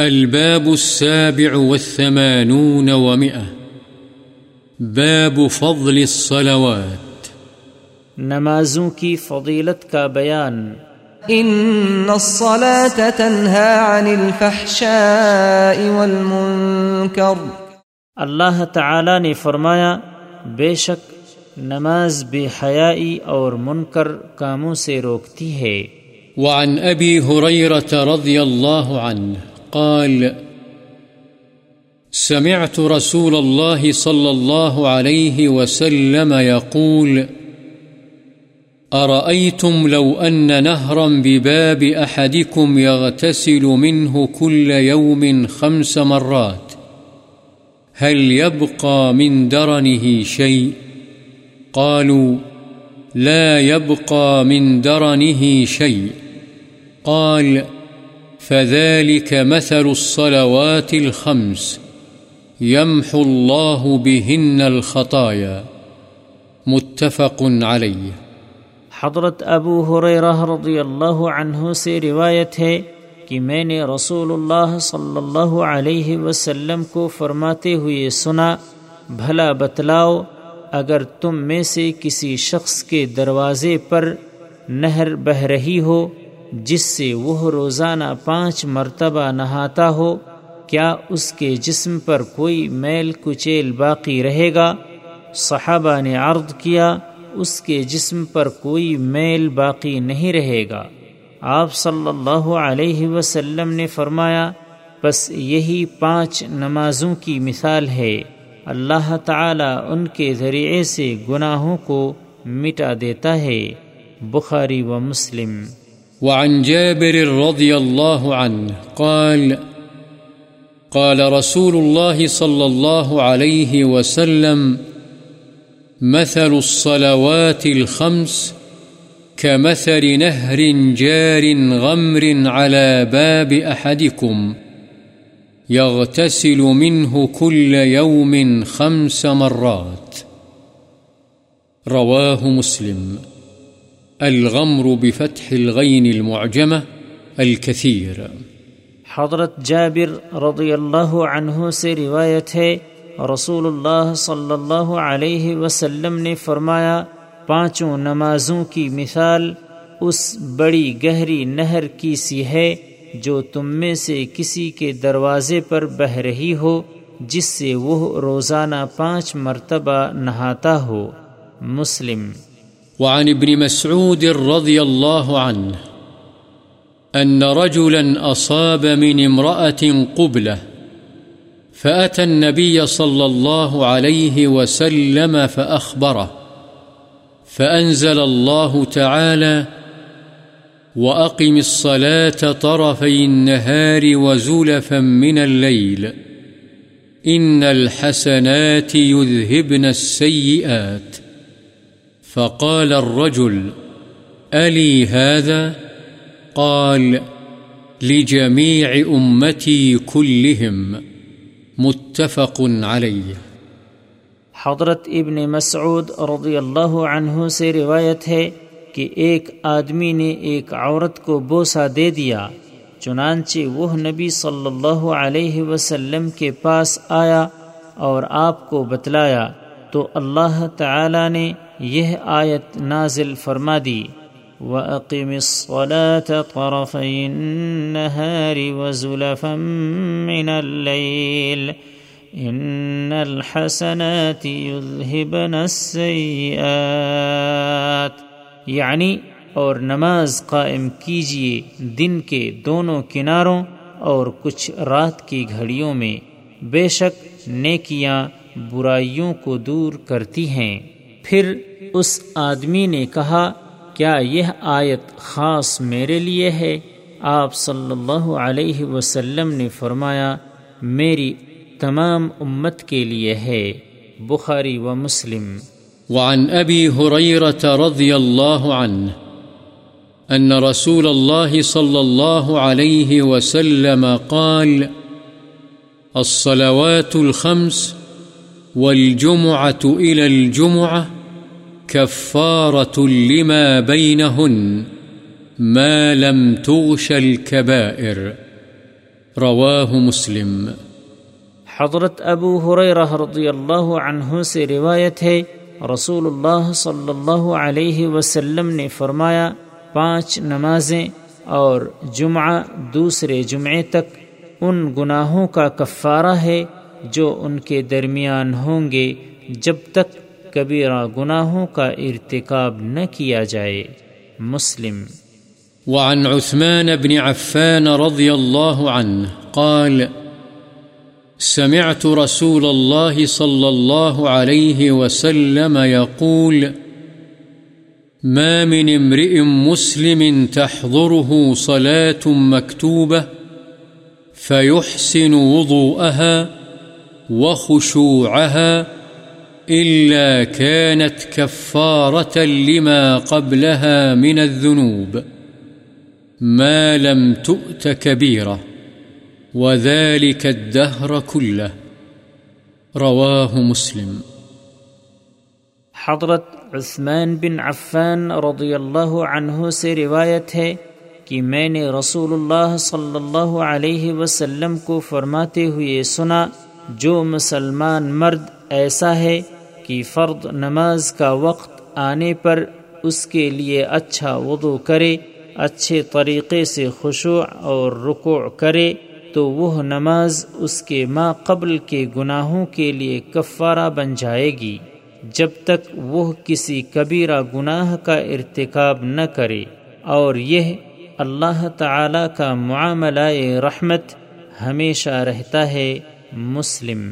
الباب السابع والثمانون ومئة. باب فضل الصلوات. نمازوں کی فضیلت کا بیان۔ إن الصلاة تنهى عن الفحشاء والمنكر۔ اللہ تعالی نے فرمایا بے شک نماز بے حیائی اور منکر کاموں سے روکتی ہے۔ وعن أبي هريرة رضي الله عنه قال، سمعت رسول الله صلى الله عليه وسلم يقول، أرأيتم لو أن نهرا بباب أحدكم يغتسل منه كل يوم خمس مرات؟ هل يبقى من درنه شيء؟ قالوا، لا يبقى من درنه شيء. قال فذلك مثل الصلوات الخمس يمحو الله بهن الخطايا. متفق عليه. حضرت ابو حریرہ رضی اللہ عنہ سے روایت ہے کہ میں نے رسول اللہ صلی اللہ علیہ وسلم کو فرماتے ہوئے سنا، بھلا بتلاؤ، اگر تم میں سے کسی شخص کے دروازے پر نہر بہ رہی ہو جس سے وہ روزانہ پانچ مرتبہ نہاتا ہو، کیا اس کے جسم پر کوئی میل کچیل باقی رہے گا؟ صحابہ نے عرض کیا، اس کے جسم پر کوئی میل باقی نہیں رہے گا۔ آپ صلی اللہ علیہ وسلم نے فرمایا، بس یہی پانچ نمازوں کی مثال ہے۔ اللہ تعالی ان کے ذریعے سے گناہوں کو مٹا دیتا ہے۔ بخاری و مسلم۔ وعن جابر رضي الله عنه قال قال رسول الله صلى الله عليه وسلم، مثل الصلوات الخمس كمثل نهر جار غمر على باب أحدكم، يغتسل منه كل يوم خمس مرات. رواه مسلم. الغمر بفتح الغين المعجمة الكثير. حضرت جابر رضی اللہ عنہ سے روایت ہے رسول اللہ صلی اللہ علیہ وسلم نے فرمایا، پانچوں نمازوں کی مثال اس بڑی گہری نہر کی سی ہے جو تم میں سے کسی کے دروازے پر بہ رہی ہو، جس سے وہ روزانہ پانچ مرتبہ نہاتا ہو۔ مسلم وعن ابن مسعود رضي الله عنه أن رجلا أصاب من امرأة قبلة فأتى النبي صلى الله عليه وسلم فأخبره فأنزل الله تعالى وأقم الصلاة طرفي النهار وزلفا من الليل إن الحسنات يذهبن السيئات فقال الرجل، ألي هذا؟ قال، لجميع أمتي كلهم، متفق عليه حضرت ابن مسعود رضی اللہ عنہ سے روایت ہے کہ ایک آدمی نے ایک عورت کو بوسا دے دیا، چنانچہ وہ نبی صلی اللہ علیہ وسلم کے پاس آیا اور آپ کو بتلایا تو اللہ تعالی نے یہ آیت نازل فرما دی۔ وَأَقِمِ الصَّلَاةَ طَرَفَيِ النَّهَارِ وَزُلَفًا مِّنَ اللَّيْلِ إِنَّ الْحَسَنَاتِ يُذْهِبْنَ السَّيِّئَاتِ یعنی اور نماز قائم کیجیے دن کے دونوں کناروں اور کچھ رات کی گھڑیوں میں۔ بے شک نیکیاں برائیوں کو دور کرتی ہیں۔ پھر اس آدمی نے کہا، کیا یہ آیت خاص میرے لیے ہے؟ آپ صلی اللہ علیہ وسلم نے فرمایا، میری تمام امت کے لیے ہے، بخاری و مسلم۔ وعن أبي هريرة رضي الله عنه أن رسول الله صلى الله عليه وسلم قال، الصلوات الخمس والجمعة إلى الجمعة كفارة لما بينهن ما لم تغش الكبائر. رواه مسلم. حضرت ابو حریرہ رضی اللہ عنہ سے روایت ہے رسول اللہ صلی اللہ علیہ وسلم نے فرمایا، پانچ نمازیں اور جمعہ دوسرے جمعے تک ان گناہوں کا کفارہ ہے جو ان کے درمیان ہوں گے جب تک کبیرہ گناہوں کا ارتکاب نہ کیا جائے۔ مسلم۔ وعن عثمان بن عفان رضي الله عنه قال، سمعت رسول الله صلى الله عليه وسلم يقول ما من امرئ مسلم تحضره صلاة مكتوبة فيحسن وضوءها وخشوعها إلا كانت كفارة لما قبلها من الذنوب، ما لم تؤت كبيرة، وذلك الدهر كله. رواه مسلم. حضرت عثمان بن عفان رضی اللہ عنہ سے روایت ہے کہ میں نے رسول اللہ صلی اللہ علیہ وسلم کو فرماتے ہوئے سنا، جو مسلمان مرد ایسا ہے کہ فرد نماز کا وقت آنے پر اس کے لیے اچھا وضو کرے، اچھے طریقے سے خشوع اور رکوع کرے، تو وہ نماز اس کے ما قبل کے گناہوں کے لیے کفارہ بن جائے گی، جب تک وہ کسی کبیرہ گناہ کا ارتکاب نہ کرے۔ اور یہ اللہ تعالی کا معاملہ رحمت ہمیشہ رہتا ہے مسلم۔